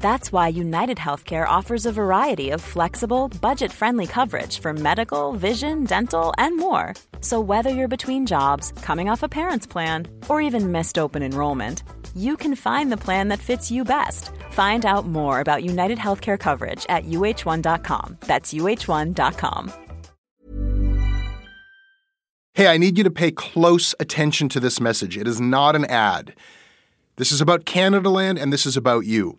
That's why United Healthcare offers a variety of flexible, budget friendly coverage for medical, vision, dental, and more. So, whether you're between jobs, coming off a parent's plan, or even missed open enrollment, you can find the plan that fits you best. Find out more about United Healthcare coverage at uh1.com. That's uh1.com. Hey, I need you to pay close attention to this message. It is not an ad. This is about Canadaland and this is about you.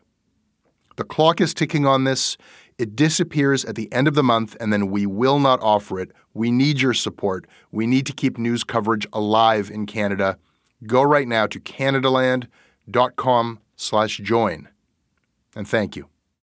The clock is ticking on this. It disappears at the end of the month, and then we will not offer it. We need your support. We need to keep news coverage alive in Canada. Go right now to canadaland.com slash join. And thank you.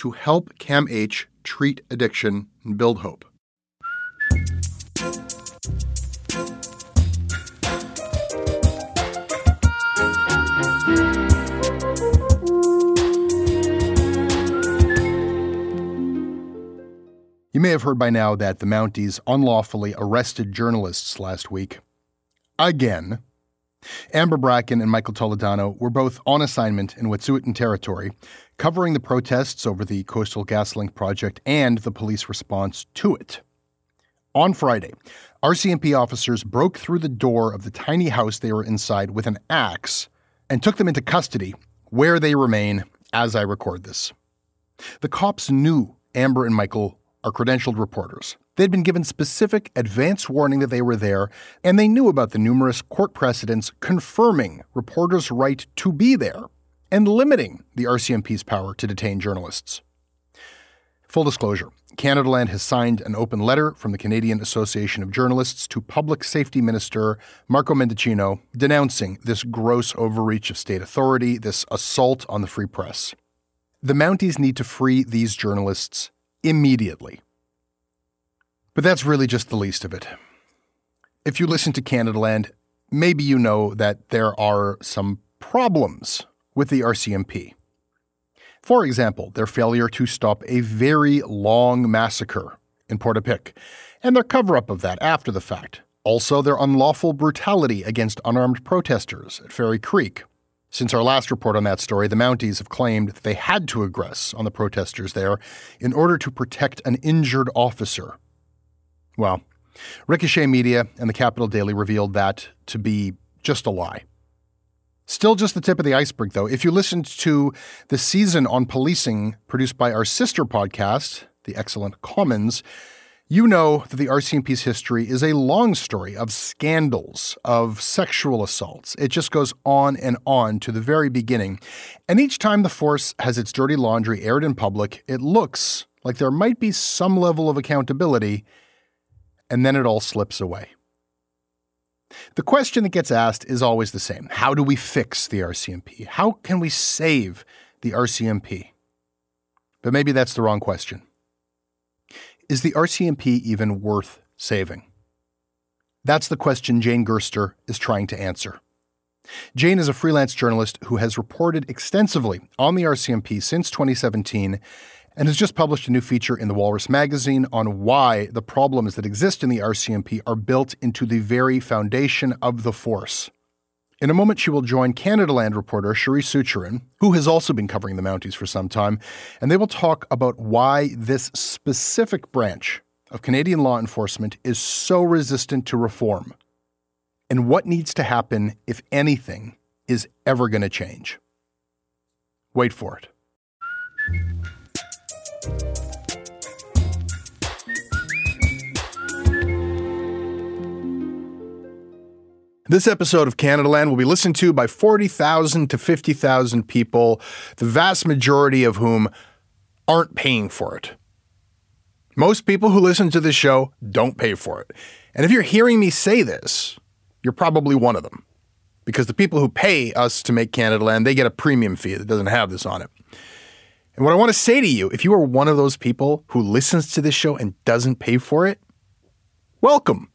to help CAMH treat addiction and build hope. You may have heard by now that the Mounties unlawfully arrested journalists last week. Again. Amber Bracken and Michael Toledano were both on assignment in Wet'suwet'en territory, covering the protests over the Coastal GasLink project and the police response to it. On Friday, RCMP officers broke through the door of the tiny house they were inside with an axe and took them into custody, where they remain as I record this. The cops knew Amber and Michael are credentialed reporters. They'd been given specific advance warning that they were there, and they knew about the numerous court precedents confirming reporters' right to be there and limiting the RCMP's power to detain journalists. Full disclosure Canadaland has signed an open letter from the Canadian Association of Journalists to Public Safety Minister Marco Mendicino denouncing this gross overreach of state authority, this assault on the free press. The Mounties need to free these journalists immediately. But that's really just the least of it. If you listen to Canadaland, maybe you know that there are some problems with the RCMP. For example, their failure to stop a very long massacre in Portapique, and their cover up of that after the fact. Also, their unlawful brutality against unarmed protesters at Fairy Creek. Since our last report on that story, the Mounties have claimed that they had to aggress on the protesters there in order to protect an injured officer. Well, Ricochet Media and the Capital Daily revealed that to be just a lie. Still just the tip of the iceberg, though. If you listened to the season on policing produced by our sister podcast, The Excellent Commons, you know that the RCMP's history is a long story of scandals, of sexual assaults. It just goes on and on to the very beginning. And each time the force has its dirty laundry aired in public, it looks like there might be some level of accountability, and then it all slips away. The question that gets asked is always the same How do we fix the RCMP? How can we save the RCMP? But maybe that's the wrong question. Is the RCMP even worth saving? That's the question Jane Gerster is trying to answer. Jane is a freelance journalist who has reported extensively on the RCMP since 2017 and has just published a new feature in the Walrus magazine on why the problems that exist in the RCMP are built into the very foundation of the force. In a moment, she will join Canadaland reporter Cherise Seucharan, who has also been covering the Mounties for some time, and they will talk about why this specific branch of Canadian law enforcement is so resistant to reform and what needs to happen if anything is ever going to change. Wait for it. This episode of Canadaland will be listened to by 40,000 to 50,000 people, the vast majority of whom aren't paying for it. Most people who listen to this show don't pay for it. And if you're hearing me say this, you're probably one of them. Because the people who pay us to make Canadaland, they get a premium fee that doesn't have this on it. And what I want to say to you, if you are one of those people who listens to this show and doesn't pay for it, welcome.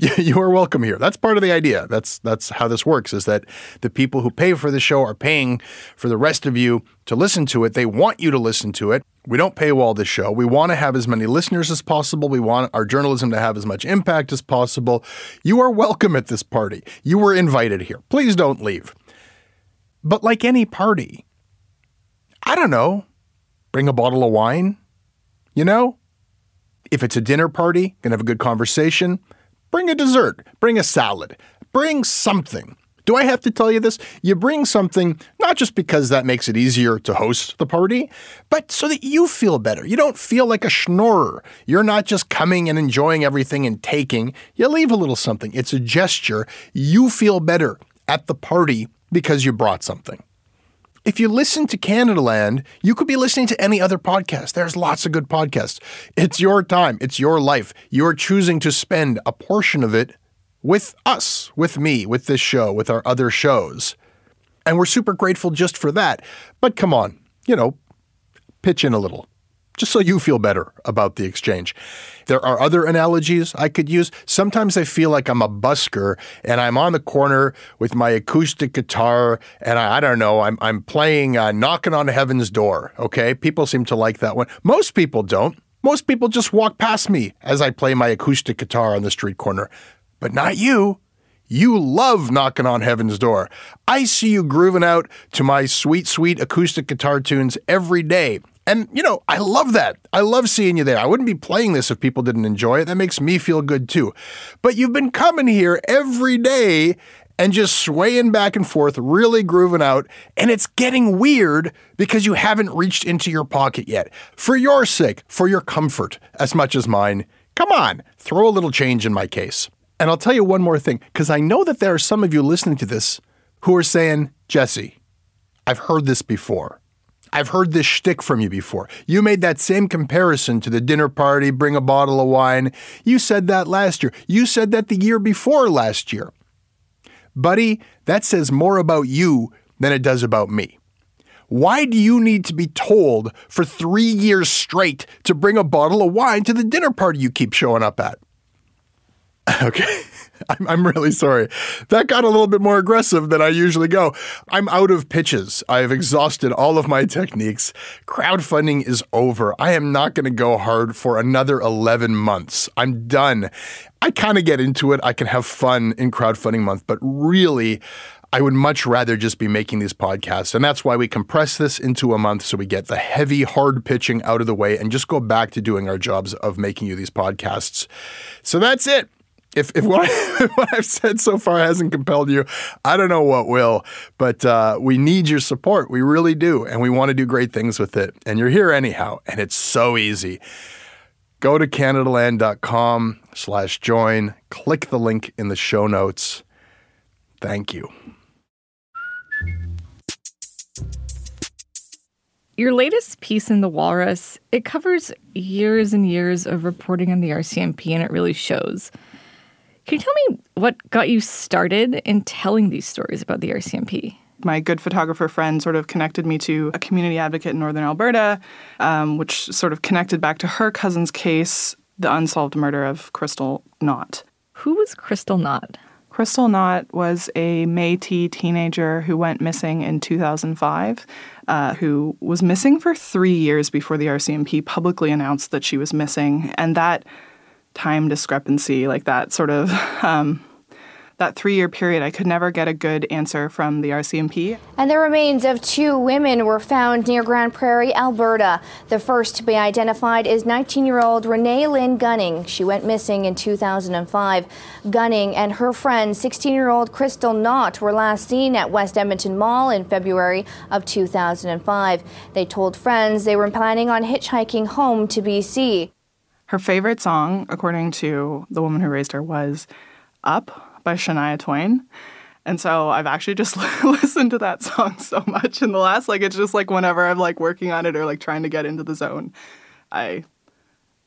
you are welcome here. That's part of the idea. That's that's how this works is that the people who pay for the show are paying for the rest of you to listen to it. They want you to listen to it. We don't paywall this show. We want to have as many listeners as possible. We want our journalism to have as much impact as possible. You are welcome at this party. You were invited here. Please don't leave. But like any party, I don't know, bring a bottle of wine, you know? If it's a dinner party, gonna have a good conversation Bring a dessert, bring a salad, bring something. Do I have to tell you this? You bring something not just because that makes it easier to host the party, but so that you feel better. You don't feel like a schnorrer. You're not just coming and enjoying everything and taking. You leave a little something. It's a gesture. You feel better at the party because you brought something. If you listen to Canadaland, you could be listening to any other podcast. There's lots of good podcasts. It's your time, it's your life. You're choosing to spend a portion of it with us, with me, with this show, with our other shows. And we're super grateful just for that. But come on, you know, pitch in a little just so you feel better about the exchange. There are other analogies I could use. Sometimes I feel like I'm a busker and I'm on the corner with my acoustic guitar and I, I don't know, I'm, I'm playing uh, Knocking on Heaven's Door. Okay. People seem to like that one. Most people don't. Most people just walk past me as I play my acoustic guitar on the street corner. But not you. You love knocking on heaven's door. I see you grooving out to my sweet, sweet acoustic guitar tunes every day. And, you know, I love that. I love seeing you there. I wouldn't be playing this if people didn't enjoy it. That makes me feel good too. But you've been coming here every day and just swaying back and forth, really grooving out. And it's getting weird because you haven't reached into your pocket yet. For your sake, for your comfort, as much as mine, come on, throw a little change in my case. And I'll tell you one more thing, because I know that there are some of you listening to this who are saying, Jesse, I've heard this before. I've heard this shtick from you before. You made that same comparison to the dinner party, bring a bottle of wine. You said that last year. You said that the year before last year. Buddy, that says more about you than it does about me. Why do you need to be told for three years straight to bring a bottle of wine to the dinner party you keep showing up at? Okay. I'm, I'm really sorry. That got a little bit more aggressive than I usually go. I'm out of pitches. I've exhausted all of my techniques. Crowdfunding is over. I am not going to go hard for another 11 months. I'm done. I kind of get into it. I can have fun in crowdfunding month, but really, I would much rather just be making these podcasts. And that's why we compress this into a month so we get the heavy, hard pitching out of the way and just go back to doing our jobs of making you these podcasts. So that's it if, if what, I, what I've said so far hasn't compelled you, I don't know what will. But uh, we need your support. We really do. And we want to do great things with it. And you're here anyhow. And it's so easy. Go to CanadaLand.com slash join. Click the link in the show notes. Thank you. Your latest piece in The Walrus, it covers years and years of reporting on the RCMP and it really shows. Can you tell me what got you started in telling these stories about the RCMP? my good photographer friend sort of connected me to a community advocate in Northern Alberta, um, which sort of connected back to her cousin's case, the unsolved murder of Crystal Knott. Who was Crystal Knott? Crystal Knott was a Métis teenager who went missing in 2005, uh, who was missing for three years before the RCMP publicly announced that she was missing. And that time discrepancy, like that sort of um, that three year period, I could never get a good answer from the RCMP. And the remains of two women were found near Grande Prairie, Alberta. The first to be identified is 19 year old Renee Lynn Gunning. She went missing in 2005. Gunning and her friend, 16 year old Crystal Knott, were last seen at West Edmonton Mall in February of 2005. They told friends they were planning on hitchhiking home to BC. Her favorite song, according to the woman who raised her, was Up by Shania Twain. And so I've actually just listened to that song so much in the last like it's just like whenever I'm like working on it or like trying to get into the zone, I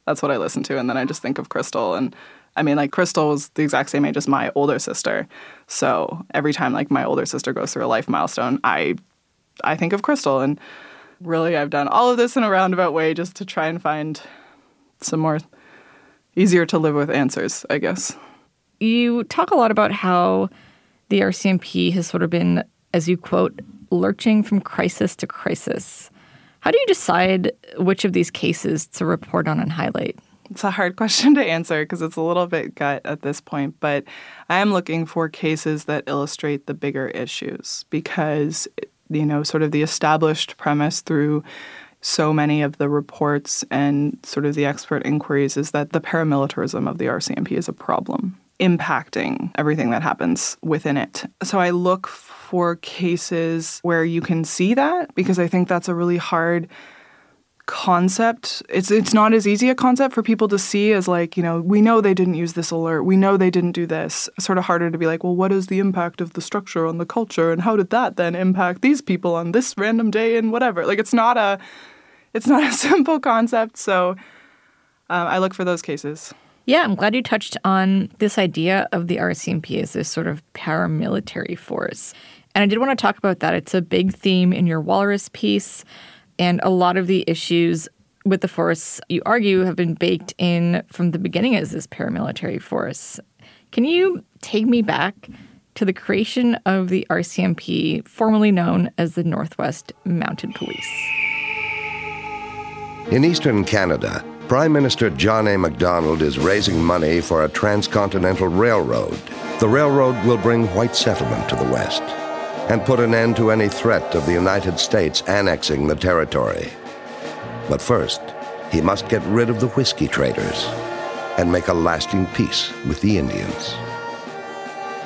that's what I listen to and then I just think of Crystal and I mean like Crystal was the exact same age as my older sister. So every time like my older sister goes through a life milestone, I I think of Crystal and really I've done all of this in a roundabout way just to try and find some more easier to live with answers, I guess you talk a lot about how the RCMP has sort of been, as you quote, lurching from crisis to crisis. How do you decide which of these cases to report on and highlight? It's a hard question to answer because it's a little bit gut at this point, but I am looking for cases that illustrate the bigger issues because, you know, sort of the established premise through so many of the reports and sort of the expert inquiries is that the paramilitarism of the RCMP is a problem impacting everything that happens within it. So I look for cases where you can see that because I think that's a really hard concept. It's it's not as easy a concept for people to see as like, you know, we know they didn't use this alert. We know they didn't do this. It's sort of harder to be like, well, what is the impact of the structure on the culture and how did that then impact these people on this random day and whatever. Like it's not a it's not a simple concept, so um, I look for those cases. Yeah, I'm glad you touched on this idea of the RCMP as this sort of paramilitary force. And I did want to talk about that. It's a big theme in your Walrus piece. And a lot of the issues with the force, you argue, have been baked in from the beginning as this paramilitary force. Can you take me back to the creation of the RCMP, formerly known as the Northwest Mounted Police? In eastern Canada, Prime Minister John A. Macdonald is raising money for a transcontinental railroad. The railroad will bring white settlement to the West and put an end to any threat of the United States annexing the territory. But first, he must get rid of the whiskey traders and make a lasting peace with the Indians.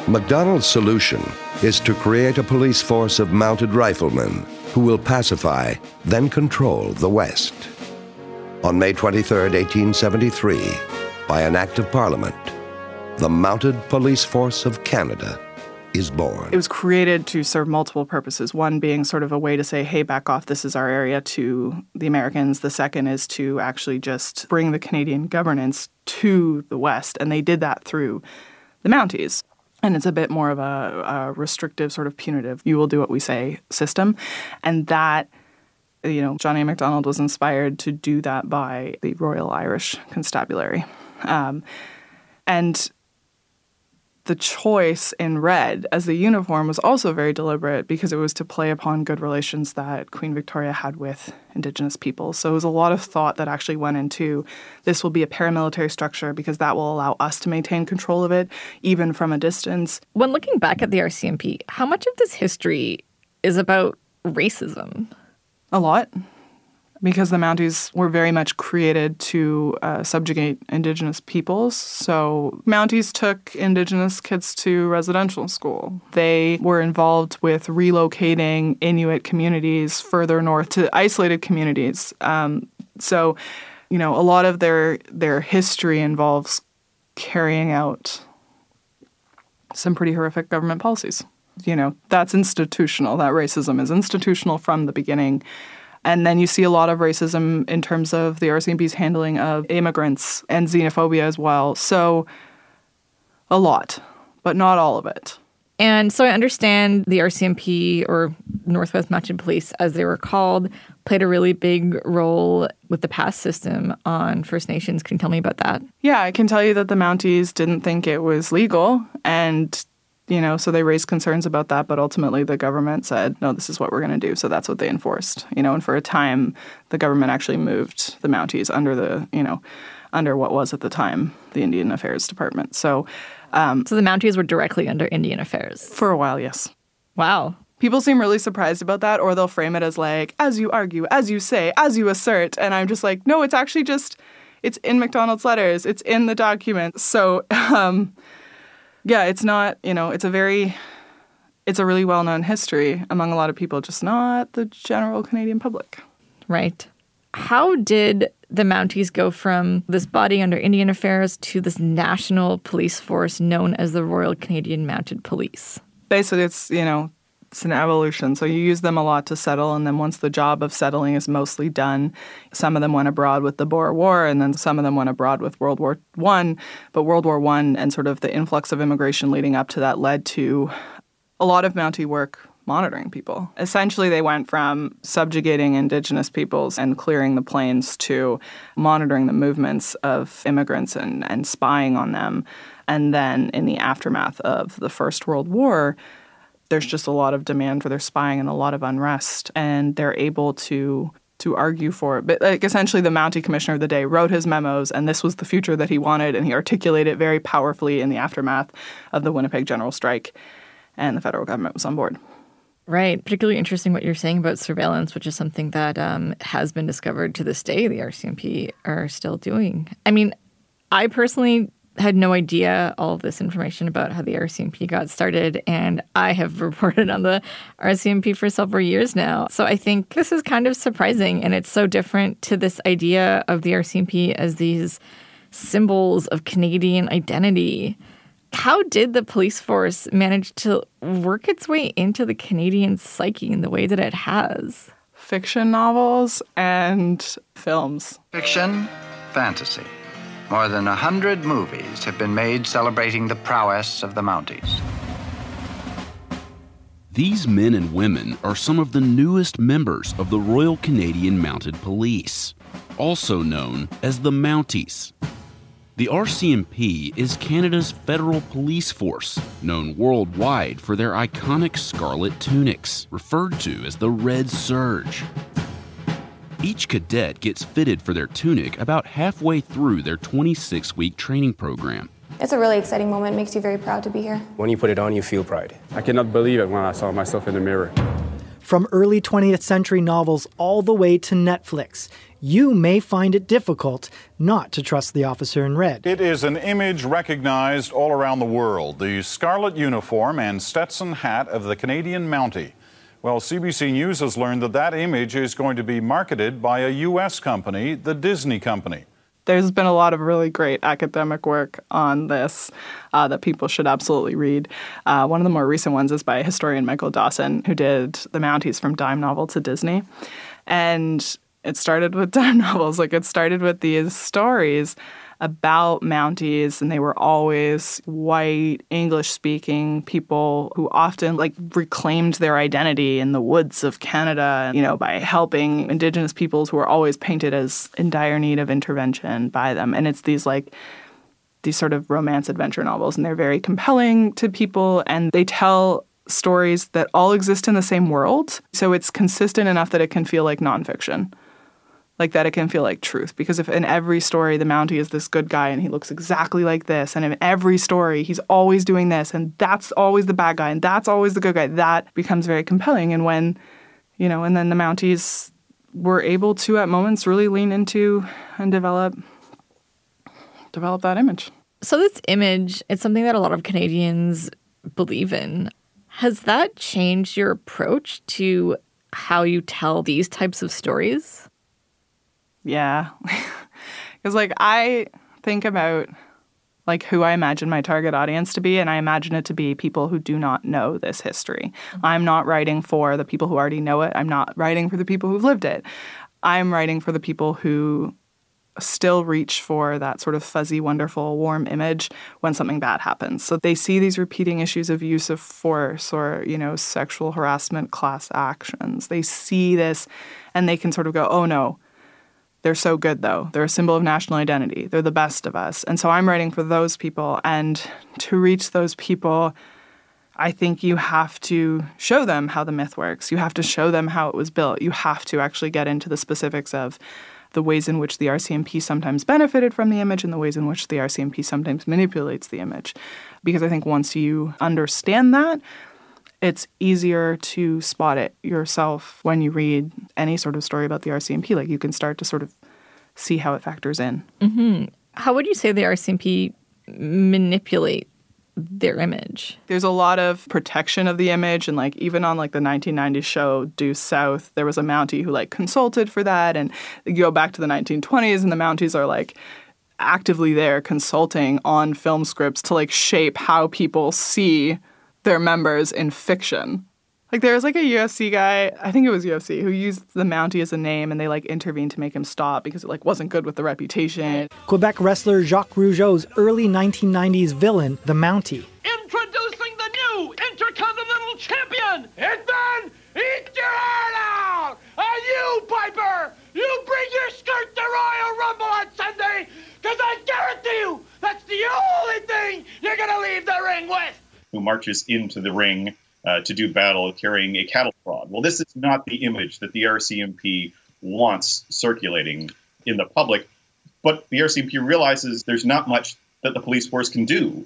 Macdonald's solution is to create a police force of mounted riflemen who will pacify, then control the West on May 23, 1873, by an act of Parliament, the Mounted Police Force of Canada is born. It was created to serve multiple purposes. One being sort of a way to say, hey, back off, this is our area to the Americans. The second is to actually just bring the Canadian governance to the West. And they did that through the Mounties. And it's a bit more of a, a restrictive, sort of punitive, you will do what we say system. And that you know, John A. Macdonald was inspired to do that by the Royal Irish Constabulary. Um, and the choice in red as the uniform was also very deliberate because it was to play upon good relations that Queen Victoria had with Indigenous people. So it was a lot of thought that actually went into this will be a paramilitary structure because that will allow us to maintain control of it, even from a distance. When looking back at the RCMP, how much of this history is about racism? A lot because the Mounties were very much created to uh, subjugate Indigenous peoples. So, Mounties took Indigenous kids to residential school. They were involved with relocating Inuit communities further north to isolated communities. Um, so, you know, a lot of their their history involves carrying out some pretty horrific government policies you know, that's institutional. That racism is institutional from the beginning. And then you see a lot of racism in terms of the RCMP's handling of immigrants and xenophobia as well. So, a lot, but not all of it. And so I understand the RCMP or Northwest Mounted Police, as they were called, played a really big role with the pass system on First Nations. Can you tell me about that? Yeah, I can tell you that the Mounties didn't think it was legal. And, you know, so they raised concerns about that. But ultimately, the government said, no, this is what we're going to do. So that's what they enforced, you know, and for a time, the government actually moved the Mounties under the, you know, under what was at the time the Indian Affairs Department. So, um, so the Mounties were directly under Indian Affairs for a while. Yes. Wow. People seem really surprised about that, or they'll frame it as like, as you argue, as you say, as you assert. And I'm just like, no, it's actually just, it's in Macdonald's letters, it's in the document. So, um, yeah, it's not, you know, it's a very, it's a really well known history among a lot of people, just not the general Canadian public. Right. How did the Mounties go from this body under Indian Affairs to this national police force known as the Royal Canadian Mounted Police? Basically, it's, you know, it's an evolution. So you use them a lot to settle, and then once the job of settling is mostly done, some of them went abroad with the Boer War, and then some of them went abroad with World War One. But World War One and sort of the influx of immigration leading up to that led to a lot of Mountie work monitoring people. Essentially, they went from subjugating indigenous peoples and clearing the plains to monitoring the movements of immigrants and, and spying on them. And then in the aftermath of the First World War, there's just a lot of demand for their spying and a lot of unrest. And they're able to to argue for it. But like essentially the Mountie Commissioner of the day wrote his memos and this was the future that he wanted and he articulated it very powerfully in the aftermath of the Winnipeg general strike and the federal government was on board. Right. Particularly interesting what you're saying about surveillance, which is something that um, has been discovered to this day. The RCMP are still doing. I mean, I personally had no idea all of this information about how the RCMP got started, and I have reported on the RCMP for several years now. So I think this is kind of surprising, and it's so different to this idea of the RCMP as these symbols of Canadian identity. How did the police force manage to work its way into the Canadian psyche in the way that it has? Fiction novels and films. Fiction, fantasy. More than a hundred movies have been made celebrating the prowess of the Mounties. These men and women are some of the newest members of the Royal Canadian Mounted Police, also known as the Mounties. The RCMP is Canada's federal police force, known worldwide for their iconic scarlet tunics, referred to as the Red Serge. Each cadet gets fitted for their tunic about halfway through their 26 week training program. It's a really exciting moment, It makes you very proud to be here. When you put it on, you feel pride. I cannot believe it when I saw myself in the mirror. From early 20th century novels all the way to Netflix, you may find it difficult not to trust the officer in red. It is an image recognized all around the world the scarlet uniform and Stetson hat of the Canadian Mountie. Well, CBC News has learned that that image is going to be marketed by a U.S. company, the Disney Company. There's been a lot of really great academic work on this uh, that people should absolutely read. Uh, one of the more recent ones is by historian Michael Dawson, who did the Mounties from dime novel to Disney. And it started with dime novels. Like it started with these stories about Mounties, and they were always white, English speaking people who often like reclaimed their identity in the woods of Canada, you know, by helping Indigenous peoples who were always painted as in dire need of intervention by them. And it's these like these sort of romance adventure novels, and they're very compelling to people, and they tell stories that all exist in the same world. So it's consistent enough that it can feel like nonfiction like that it can feel like truth. Because if in every story the mountie is this good guy and he looks exactly like this and in every story he's always doing this and that's always the bad guy and that's always the good guy that becomes very compelling. And when you know and then the mounties were able to at moments really lean into and develop develop that image. So this image it's something that a lot of canadians believe in. Has that changed your approach to how you tell these types of stories yeah. Because, like, I think about like who I imagine my target audience to be, and I imagine it to be people who do not know this history. Mm-hmm. I'm not writing for the people who already know it. I'm not writing for the people who've lived it. I'm writing for the people who still reach for that sort of fuzzy, wonderful, warm image when something bad happens. So they see these repeating issues of use of force or, you know, sexual harassment, class actions. They see this and they can sort of go, oh no, they're so good though. They're a symbol of national identity. They're the best of us. And so I'm writing for those people. And to reach those people, I think you have to show them how the myth works. You have to show them how it was built. You have to actually get into the specifics of the ways in which the RCMP sometimes benefited from the image and the ways in which the RCMP sometimes manipulates the image. Because I think once you understand that, it's easier to spot it yourself when you read any sort of story about the RCMP. Like you can start to sort of see how it factors in. Mm-hmm. How would you say the RCMP manipulate their image? There's a lot of protection of the image, and like even on like the 1990s show Due South, there was a Mountie who like consulted for that, and you go back to the 1920s, and the Mounties are like actively there consulting on film scripts to like shape how people see their members in fiction. Like there was like a UFC guy, I think it was UFC, who used the Mountie as a name and they like intervened to make him stop because it like wasn't good with the reputation. Quebec wrestler Jacques Rougeau's early 1990s villain, the Mountie. Introducing the new Intercontinental Champion, Hitman Eat Your Heart Out! And you, Piper, you bring your skirt to Royal Rumble on Sunday, because I guarantee you that's the only thing you're gonna leave the ring with! Who marches into the ring uh, to do battle carrying a cattle prod. Well, this is not the image that the RCMP wants circulating in the public, but the RCMP realizes there's not much that the police force can do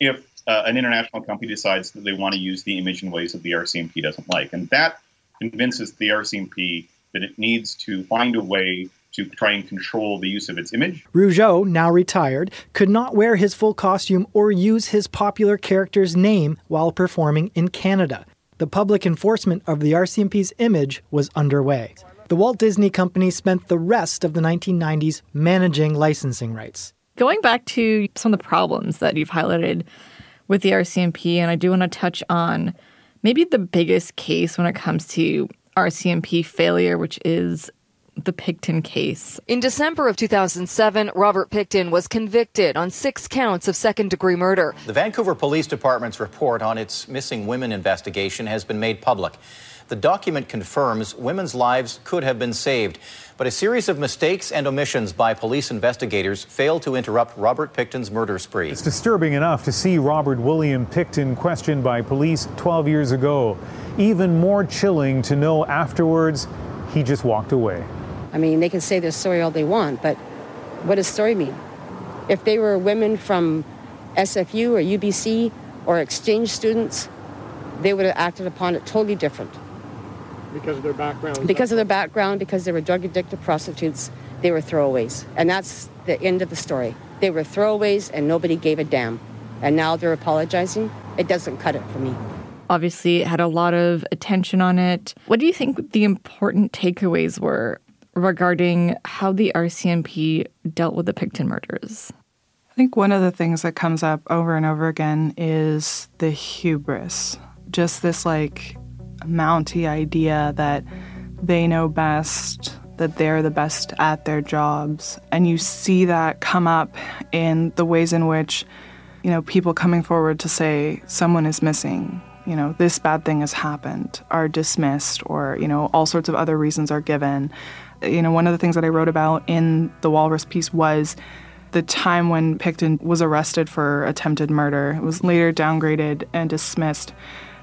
if uh, an international company decides that they want to use the image in ways that the RCMP doesn't like. And that convinces the RCMP that it needs to find a way to try and control the use of its image. Rougeau, now retired, could not wear his full costume or use his popular character's name while performing in Canada. The public enforcement of the RCMP's image was underway. The Walt Disney Company spent the rest of the 1990s managing licensing rights. Going back to some of the problems that you've highlighted with the RCMP, and I do want to touch on maybe the biggest case when it comes to RCMP failure, which is the Pickton case. In December of 2007, Robert Pickton was convicted on six counts of second degree murder. The Vancouver Police Department's report on its missing women investigation has been made public. The document confirms women's lives could have been saved, but a series of mistakes and omissions by police investigators failed to interrupt Robert Pickton's murder spree. It's disturbing enough to see Robert William Picton questioned by police 12 years ago. Even more chilling to know afterwards he just walked away. I mean, they can say their story all they want, but what does story mean? If they were women from SFU or UBC or exchange students, they would have acted upon it totally different. Because of their background? Because of their background, because they were drug addicted prostitutes, they were throwaways. And that's the end of the story. They were throwaways and nobody gave a damn. And now they're apologizing. It doesn't cut it for me. Obviously, it had a lot of attention on it. What do you think the important takeaways were regarding how the RCMP dealt with the Pickton murders? I think one of the things that comes up over and over again is the hubris. Just this like Mountie idea that they know best, that they're the best at their jobs. And you see that come up in the ways in which, you know, people coming forward to say someone is missing, you know, this bad thing has happened, are dismissed, or, you know, all sorts of other reasons are given you know, one of the things that I wrote about in the Walrus piece was the time when Pickton was arrested for attempted murder. It was later downgraded and dismissed.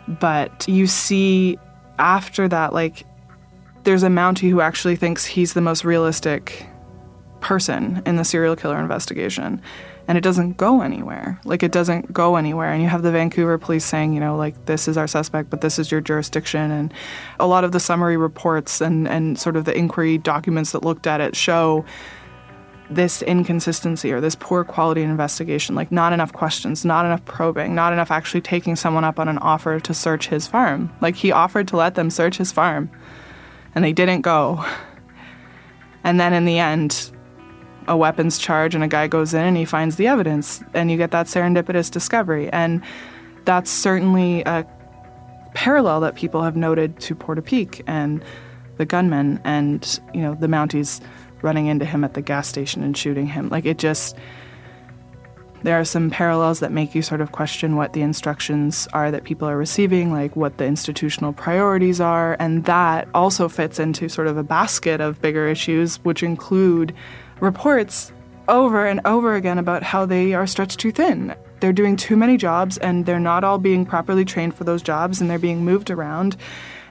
But you see after that, like, there's a Mountie who actually thinks he's the most realistic person in the serial killer investigation and it doesn't go anywhere. Like it doesn't go anywhere. And you have the Vancouver police saying, you know, like this is our suspect, but this is your jurisdiction. And a lot of the summary reports and, and sort of the inquiry documents that looked at it show this inconsistency or this poor quality investigation, like not enough questions, not enough probing, not enough actually taking someone up on an offer to search his farm. Like he offered to let them search his farm and they didn't go. And then in the end, a weapons charge and a guy goes in and he finds the evidence and you get that serendipitous discovery and that's certainly a parallel that people have noted to Portapique and the gunmen and you know the Mounties running into him at the gas station and shooting him. Like it just there are some parallels that make you sort of question what the instructions are that people are receiving, like what the institutional priorities are, and that also fits into sort of a basket of bigger issues, which include reports over and over again about how they are stretched too thin. They're doing too many jobs and they're not all being properly trained for those jobs and they're being moved around.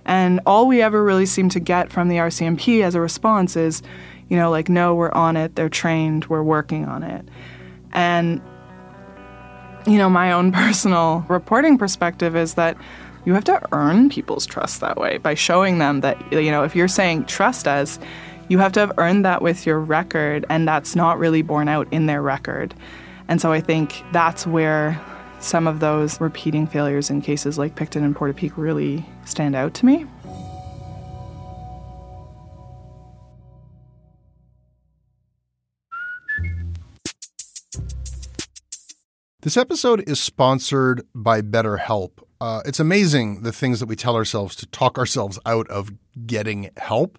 And all we ever really seem to get from the RCMP as a response is, you know, like, no, we're on it, they're trained, we're working on it. And you know, my own personal reporting perspective is that you have to earn people's trust that way by showing them that, you know, if you're saying trust us, you have to have earned that with your record, and that's not really borne out in their record. And so I think that's where some of those repeating failures in cases like Pickton and Portapique really stand out to me. This episode is sponsored by BetterHelp. Uh, it's amazing the things that we tell ourselves to talk ourselves out of getting help.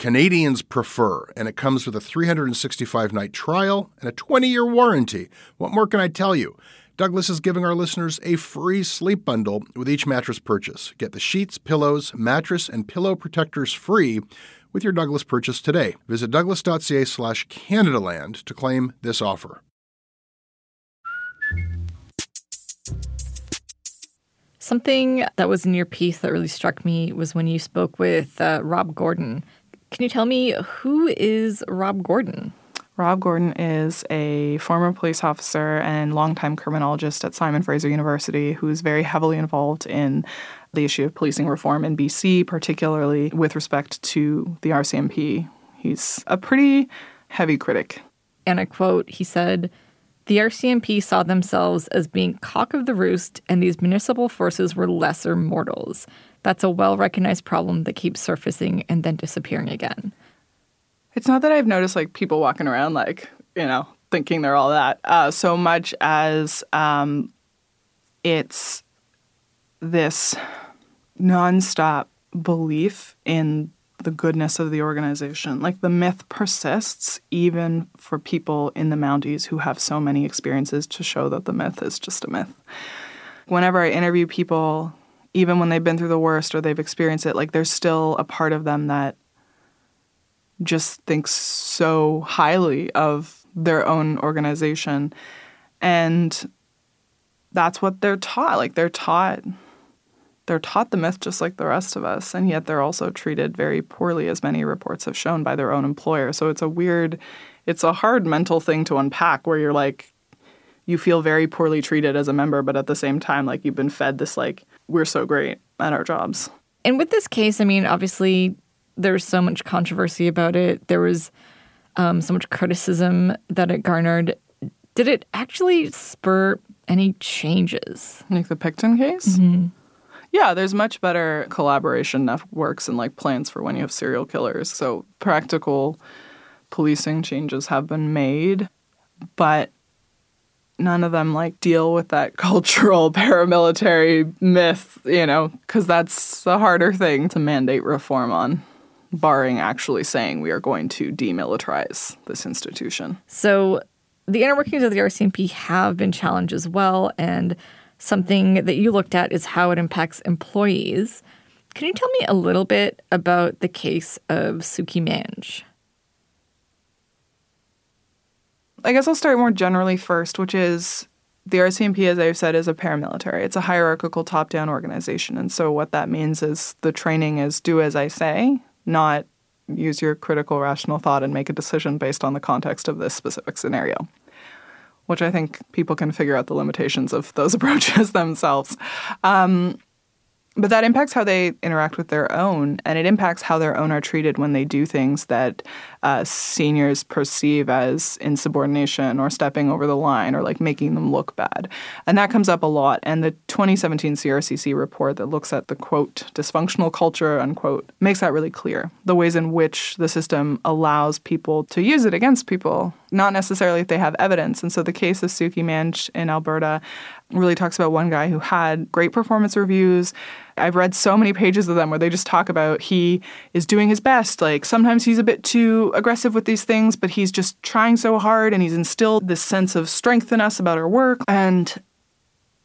Canadians prefer, and it comes with a 365 night trial and a 20 year warranty. What more can I tell you? Douglas is giving our listeners a free sleep bundle with each mattress purchase. Get the sheets, pillows, mattress, and pillow protectors free with your Douglas purchase today. Visit douglas.ca slash Canadaland to claim this offer. Something that was in your piece that really struck me was when you spoke with uh, Rob Gordon, can you tell me who is Rob Gordon? Rob Gordon is a former police officer and longtime criminologist at Simon Fraser University who is very heavily involved in the issue of policing reform in BC, particularly with respect to the RCMP. He's a pretty heavy critic. And I quote, he said, the RCMP saw themselves as being cock of the roost, and these municipal forces were lesser mortals. That's a well recognized problem that keeps surfacing and then disappearing again. It's not that I've noticed like people walking around like, you know, thinking they're all that, uh, so much as um, it's this nonstop belief in the goodness of the organization. Like the myth persists even for people in the Mounties who have so many experiences to show that the myth is just a myth. Whenever I interview people even when they've been through the worst or they've experienced it, like there's still a part of them that just thinks so highly of their own organization. And that's what they're taught. Like they're taught they're taught the myth just like the rest of us, and yet they're also treated very poorly, as many reports have shown, by their own employer. So it's a weird, it's a hard mental thing to unpack where you're like, you feel very poorly treated as a member, but at the same time, like you've been fed this like we're so great at our jobs. And with this case, I mean, obviously, there's so much controversy about it. There was um, so much criticism that it garnered. Did it actually spur any changes? Like the Pickton case? Mm-hmm. Yeah, there's much better collaboration networks and like plans for when you have serial killers. So practical policing changes have been made, but none of them like deal with that cultural paramilitary myth, you know, because that's a harder thing to mandate reform on, barring actually saying we are going to demilitarize this institution. So the inner workings of the RCMP have been challenged as well. And something that you looked at is how it impacts employees. Can you tell me a little bit about the case of Suki Manj? I guess I'll start more generally first, which is the RCMP, as I've said, is a paramilitary. It's a hierarchical top down organization. And so what that means is the training is do as I say, not use your critical rational thought and make a decision based on the context of this specific scenario, which I think people can figure out the limitations of those approaches themselves. Um, but that impacts how they interact with their own, and it impacts how their own are treated when they do things that uh, seniors perceive as insubordination or stepping over the line or like making them look bad. And that comes up a lot. And the 2017 CRCC report that looks at the quote, dysfunctional culture, unquote, makes that really clear. The ways in which the system allows people to use it against people, not necessarily if they have evidence. And so the case of Suki Manch in Alberta really talks about one guy who had great performance reviews. I've read so many pages of them where they just talk about he is doing his best. Like sometimes he's a bit too aggressive with these things, but he's just trying so hard and he's instilled this sense of strength in us about our work. And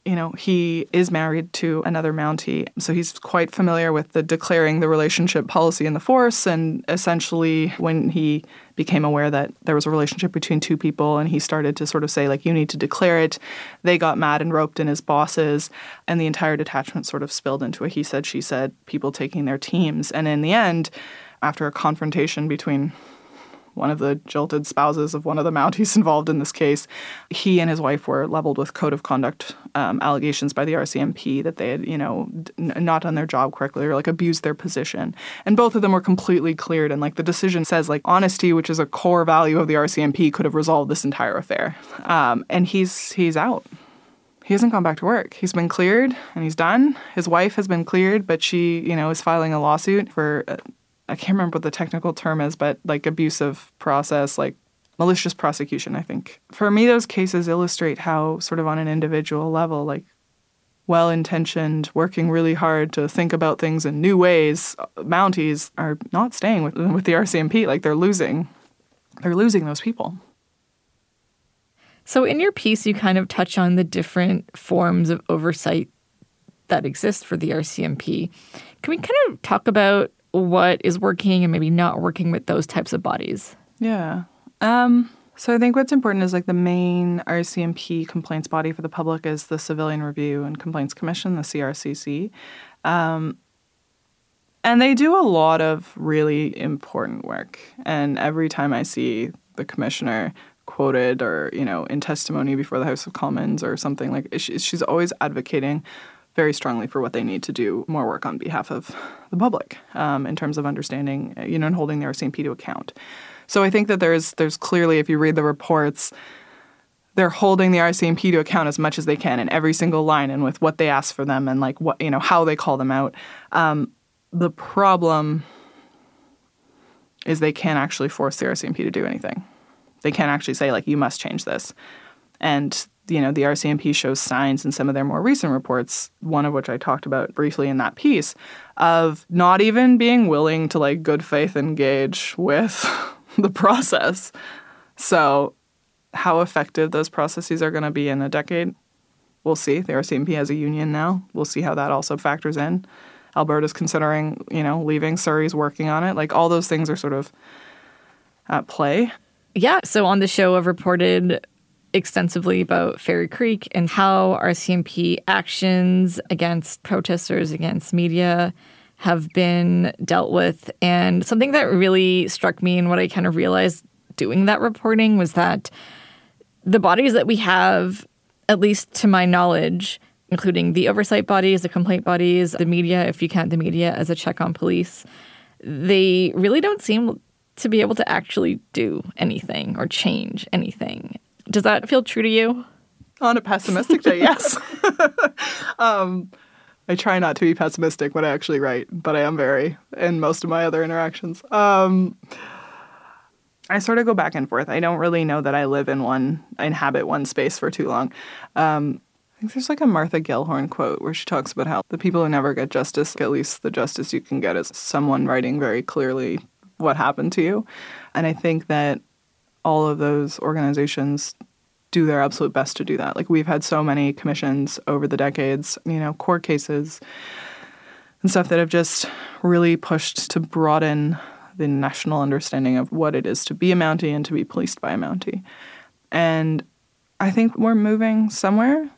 you know, he is married to another Mountie. So he's quite familiar with the declaring the relationship policy in the force. And essentially, when he became aware that there was a relationship between two people and he started to sort of say, like, you need to declare it, they got mad and roped in his bosses. And the entire detachment sort of spilled into a he said, she said, people taking their teams. And in the end, after a confrontation between one of the jilted spouses of one of the Mounties involved in this case, he and his wife were leveled with code of conduct um, allegations by the RCMP that they had, you know, not done their job correctly or like abused their position. And both of them were completely cleared. And like the decision says, like honesty, which is a core value of the RCMP, could have resolved this entire affair. Um, and he's he's out he hasn't gone back to work. He's been cleared and he's done. His wife has been cleared, but she, you know, is filing a lawsuit for uh, I can't remember what the technical term is, but like abusive process, like malicious prosecution, I think. For me, those cases illustrate how, sort of on an individual level, like well intentioned, working really hard to think about things in new ways, uh, Mounties are not staying with, with the RCMP. Like they're losing. They're losing those people. So, in your piece, you kind of touch on the different forms of oversight that exist for the RCMP. Can we kind of talk about what is working and maybe not working with those types of bodies? Yeah. Um, so I think what's important is like the main RCMP complaints body for the public is the Civilian Review and Complaints Commission, the CRCC. Um, and they do a lot of really important work. And every time I see the commissioner quoted or, you know, in testimony before the House of Commons or something like she's always advocating very strongly for what they need to do more work on behalf of the public um, in terms of understanding, you know, and holding the RCMP to account. So I think that there's there's clearly, if you read the reports, they're holding the RCMP to account as much as they can in every single line and with what they ask for them and like what you know how they call them out. Um, the problem is they can't actually force the RCMP to do anything. They can't actually say like you must change this, and you know, the RCMP shows signs in some of their more recent reports, one of which I talked about briefly in that piece, of not even being willing to like good faith engage with the process. So, how effective those processes are going to be in a decade, we'll see. The RCMP has a union now. We'll see how that also factors in. Alberta's considering, you know, leaving. Surrey's working on it. Like all those things are sort of at play. Yeah. So on the show, I've reported extensively about Fairy Creek and how RCMP actions against protesters, against media, have been dealt with. And something that really struck me and what I kind of realized doing that reporting was that the bodies that we have, at least to my knowledge, including the oversight bodies, the complaint bodies, the media, if you count the media as a check on police, they really don't seem to be able to actually do anything or change anything. Does that feel true to you? On a pessimistic day, yes. um, I try not to be pessimistic when I actually write, but I am very in most of my other interactions. Um, I sort of go back and forth. I don't really know that I live in one, I inhabit one space for too long. Um, I think there's like a Martha Gellhorn quote where she talks about how the people who never get justice, at least the justice you can get is someone writing very clearly what happened to you. And I think that all of those organizations do their absolute best to do that. Like we've had so many commissions over the decades, you know, court cases and stuff that have just really pushed to broaden the national understanding of what it is to be a Mountie and to be policed by a Mountie. And I think we're moving somewhere.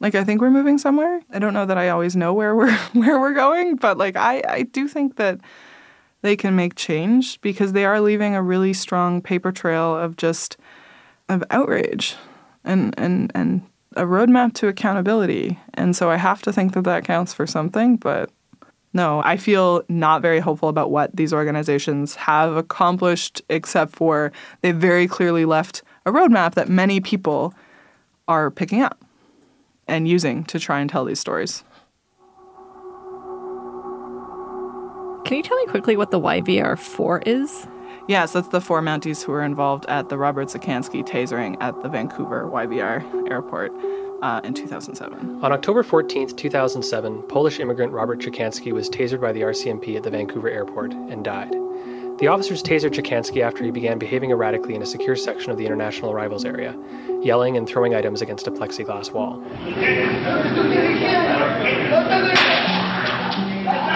Like I think we're moving somewhere. I don't know that I always know where we're where we're going, but like I, I do think that they can make change because they are leaving a really strong paper trail of just of outrage and and and a roadmap to accountability. And so I have to think that that counts for something, but no, I feel not very hopeful about what these organizations have accomplished, except for they very clearly left a roadmap that many people are picking up and using to try and tell these stories. Can you tell me quickly what the YVR 4 is? Yes, that's the four Mounties who were involved at the Robert Dziekanski tasering at the Vancouver YVR airport uh, in 2007. On October 14, 2007, Polish immigrant Robert Dziekanski was tasered by the RCMP at the Vancouver airport and died. The officers tasered Dziekanski after he began behaving erratically in a secure section of the international arrivals area, yelling and throwing items against a plexiglass wall.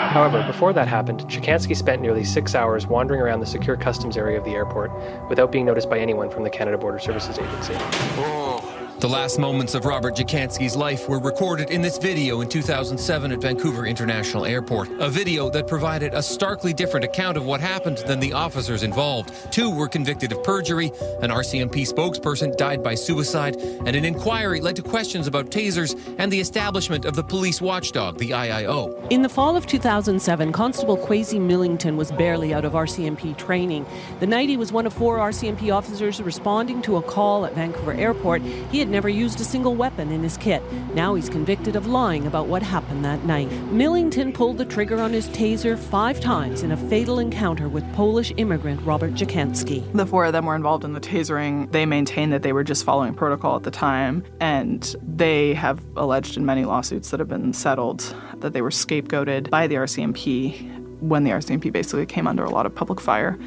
However, before that happened, Dziekanski spent nearly six hours wandering around the secure customs area of the airport without being noticed by anyone from the Canada Border Services Agency. Oh. The last moments of Robert Dziekanski's life were recorded in this video in 2007 at Vancouver International Airport. A video that provided a starkly different account of what happened than the officers involved. Two were convicted of perjury, an RCMP spokesperson died by suicide, and an inquiry led to questions about tasers and the establishment of the police watchdog, the IIO. In the fall of 2007, Constable Kwesi Millington was barely out of RCMP training. The night he was one of four RCMP officers responding to a call at Vancouver Airport, he had never used a single weapon in his kit. Now he's convicted of lying about what happened that night. Millington pulled the trigger on his taser five times in a fatal encounter with Polish immigrant Robert Dziekanski. The four of them were involved in the tasering. They maintain that they were just following protocol at the time, and they have alleged in many lawsuits that have been settled that they were scapegoated by the RCMP when the RCMP basically came under a lot of public fire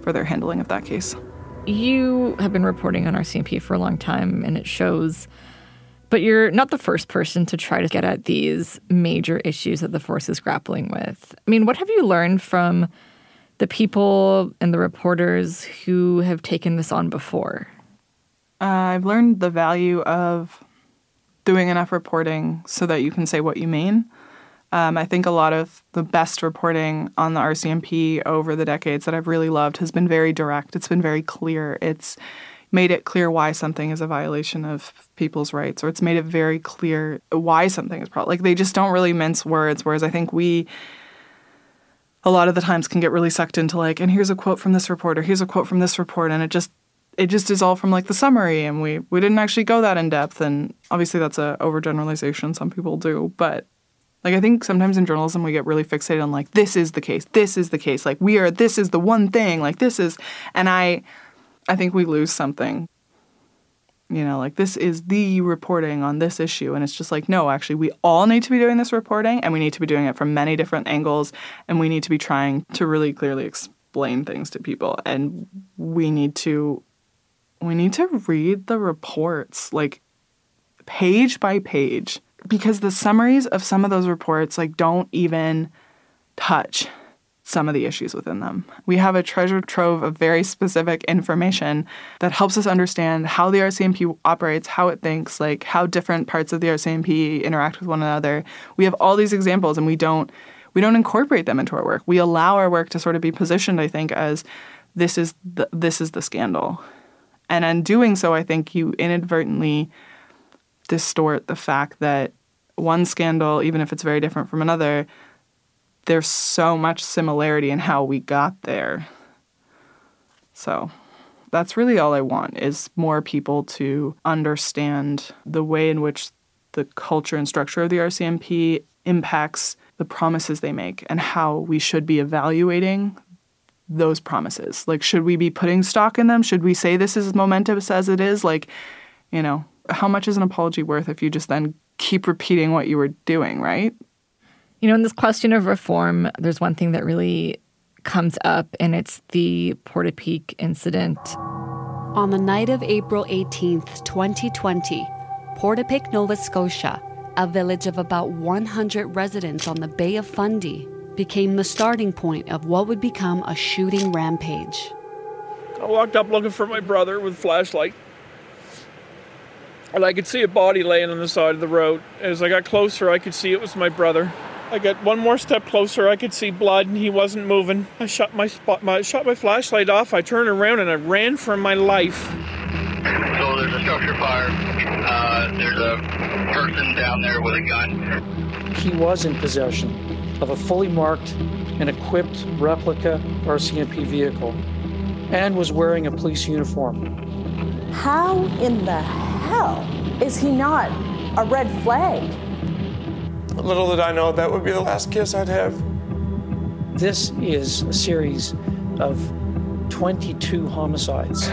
for their handling of that case. You have been reporting on RCMP for a long time, and it shows. But you're not the first person to try to get at these major issues that the force is grappling with. I mean, what have you learned from the people and the reporters who have taken this on before? Uh, I've learned the value of doing enough reporting so that you can say what you mean. Um, I think a lot of the best reporting on the RCMP over the decades that I've really loved has been very direct. It's been very clear. It's made it clear why something is a violation of people's rights, or it's made it very clear why something is problem. Like they just don't really mince words. Whereas I think we, a lot of the times, can get really sucked into like, and here's a quote from this report, or here's a quote from this report, and it just it just is all from like the summary, and we we didn't actually go that in depth. And obviously that's a overgeneralization. Some people do, but like I think sometimes in journalism we get really fixated on like this is the case, this is the case, like we are this is the one thing, like this is and I I think we lose something. You know, like this is the reporting on this issue and it's just like no, actually we all need to be doing this reporting and we need to be doing it from many different angles and we need to be trying to really clearly explain things to people and we need to we need to read the reports like page by page because the summaries of some of those reports like don't even touch some of the issues within them. We have a treasure trove of very specific information that helps us understand how the RCMP operates, how it thinks, like how different parts of the RCMP interact with one another. We have all these examples and we don't we don't incorporate them into our work. We allow our work to sort of be positioned, I think, as this is the, this is the scandal. And in doing so, I think you inadvertently distort the fact that one scandal, even if it's very different from another, there's so much similarity in how we got there. So that's really all I want is more people to understand the way in which the culture and structure of the RCMP impacts the promises they make and how we should be evaluating those promises. Like, should we be putting stock in them? Should we say this is momentous as it is? Like, you know, how much is an apology worth if you just then keep repeating what you were doing, right? You know, in this question of reform, there's one thing that really comes up, and it's the Portapique incident. On the night of April 18th, 2020, Portapique, Nova Scotia, a village of about 100 residents on the Bay of Fundy, became the starting point of what would become a shooting rampage. I walked up looking for my brother with flashlight. And I could see a body laying on the side of the road. As I got closer, I could see it was my brother. I got one more step closer. I could see blood, and he wasn't moving. I shut my spot, my shut my flashlight off. I turned around and I ran for my life. So there's a structure fire. Uh, there's a person down there with a gun. He was in possession of a fully marked and equipped replica RCMP vehicle and was wearing a police uniform. How in the hell is he not a red flag? Little did I know that would be the last kiss I'd have. This is a series of 22 homicides.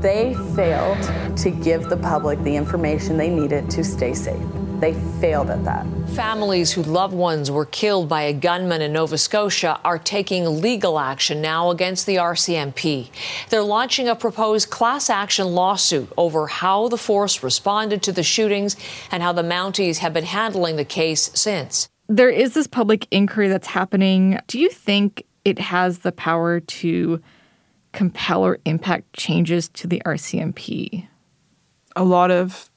They failed to give the public the information they needed to stay safe. They failed at that. Families whose loved ones were killed by a gunman in Nova Scotia are taking legal action now against the RCMP. They're launching a proposed class action lawsuit over how the force responded to the shootings and how the Mounties have been handling the case since. There is this public inquiry that's happening. Do you think it has the power to compel or impact changes to the RCMP? A lot of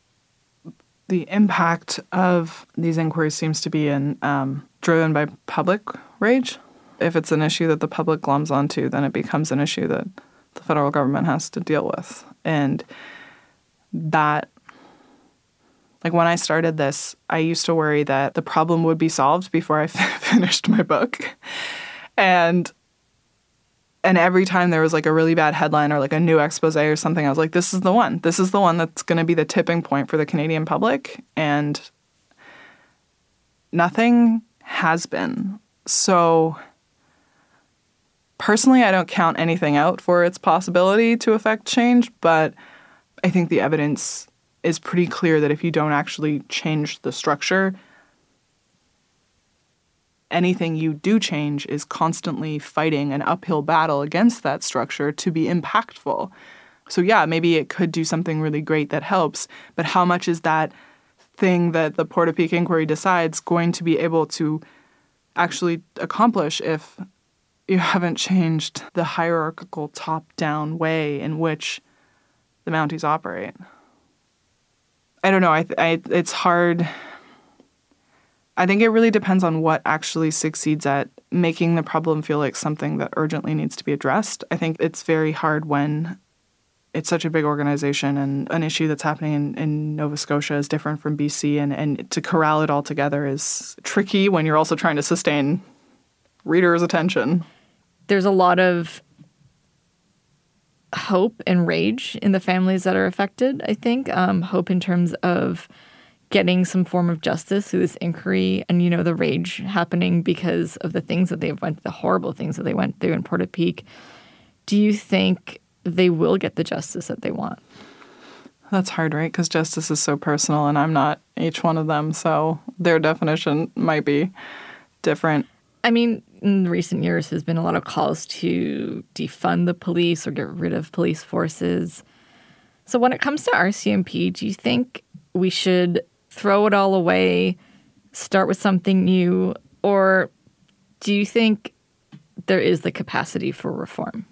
the impact of these inquiries seems to be in, um, driven by public rage. If it's an issue that the public glums onto, then it becomes an issue that the federal government has to deal with. And that, like when I started this, I used to worry that the problem would be solved before I finished my book. And and every time there was like a really bad headline or like a new expose or something, I was like, this is the one. This is the one that's going to be the tipping point for the Canadian public. And nothing has been. So personally, I don't count anything out for its possibility to affect change, but I think the evidence is pretty clear that if you don't actually change the structure, anything you do change is constantly fighting an uphill battle against that structure to be impactful. So, yeah, maybe it could do something really great that helps, but how much is that thing that the Portapique inquiry decides going to be able to actually accomplish if you haven't changed the hierarchical top down way in which the Mounties operate? I don't know. I, I, it's hard I think it really depends on what actually succeeds at making the problem feel like something that urgently needs to be addressed. I think it's very hard when it's such a big organization and an issue that's happening in, in Nova Scotia is different from BC and, and to corral it all together is tricky when you're also trying to sustain readers' attention. There's a lot of hope and rage in the families that are affected, I think. Um, hope in terms of getting some form of justice through this inquiry and you know the rage happening because of the things that they went the horrible things that they went through in Portapique do you think they will get the justice that they want? That's hard right? Because justice is so personal and i'm not each one of them so their definition might be different. I mean in recent years there's been a lot of calls to defund the police or get rid of police forces. So when it comes to rcmp do you think we should throw it all away, start with something new? Or do you think there is the capacity for reform?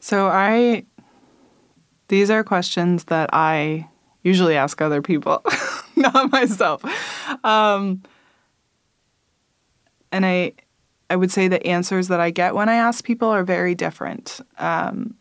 So I, these are questions that I usually ask other people, not myself. Um, and I, I would say the answers that I get when I ask people are very different. Um,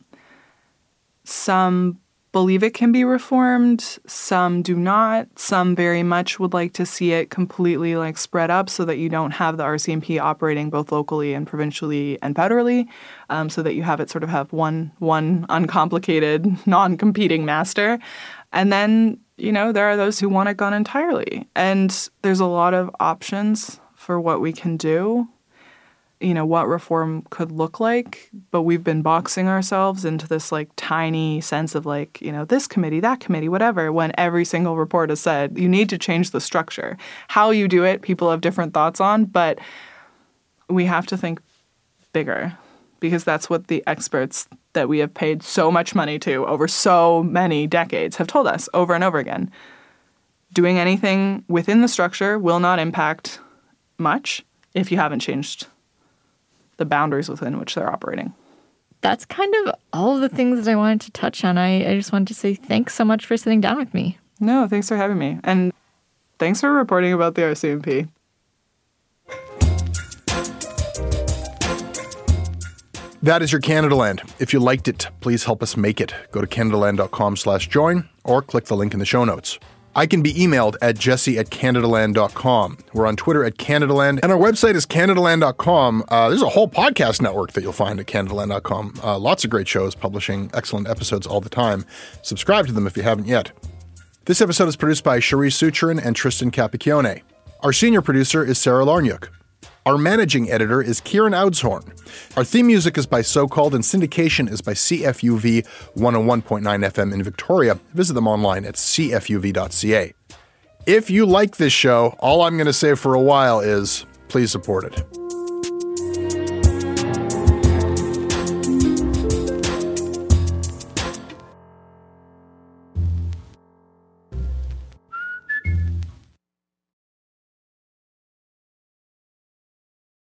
some believe it can be reformed, some do not. Some very much would like to see it completely like spread up so that you don't have the RCMP operating both locally and provincially and federally, um, so that you have it sort of have one one uncomplicated, non-competing master. And then you know, there are those who want it gone entirely. And there's a lot of options for what we can do, you know, what reform could look like. But we've been boxing ourselves into this like tiny sense of like, you know, this committee, that committee, whatever, when every single report has said you need to change the structure. How you do it, people have different thoughts on, but we have to think bigger because that's what the experts that we have paid so much money to over so many decades have told us over and over again. Doing anything within the structure will not impact much if you haven't changed the boundaries within which they're operating. That's kind of all of the things that I wanted to touch on. I, I just wanted to say thanks so much for sitting down with me. No, thanks for having me. And thanks for reporting about the RCMP. That is your Canadaland. If you liked it, please help us make it. Go to canadaland.com slash join or click the link in the show notes. I can be emailed at jesse at canadaland.com. We're on Twitter at Canadaland, and our website is canadaland.com. Uh, there's a whole podcast network that you'll find at canadaland.com. Uh, lots of great shows publishing excellent episodes all the time. Subscribe to them if you haven't yet. This episode is produced by Cherise Seucharan and Tristan Capacchione. Our senior producer is Sarah Larniuk. Our managing editor is Kieran Oudshoorn. Our theme music is by Socalled, and syndication is by CFUV 101.9 FM in Victoria. Visit them online at cfuv.ca. If you like this show, all I'm going to say for a while is please support it.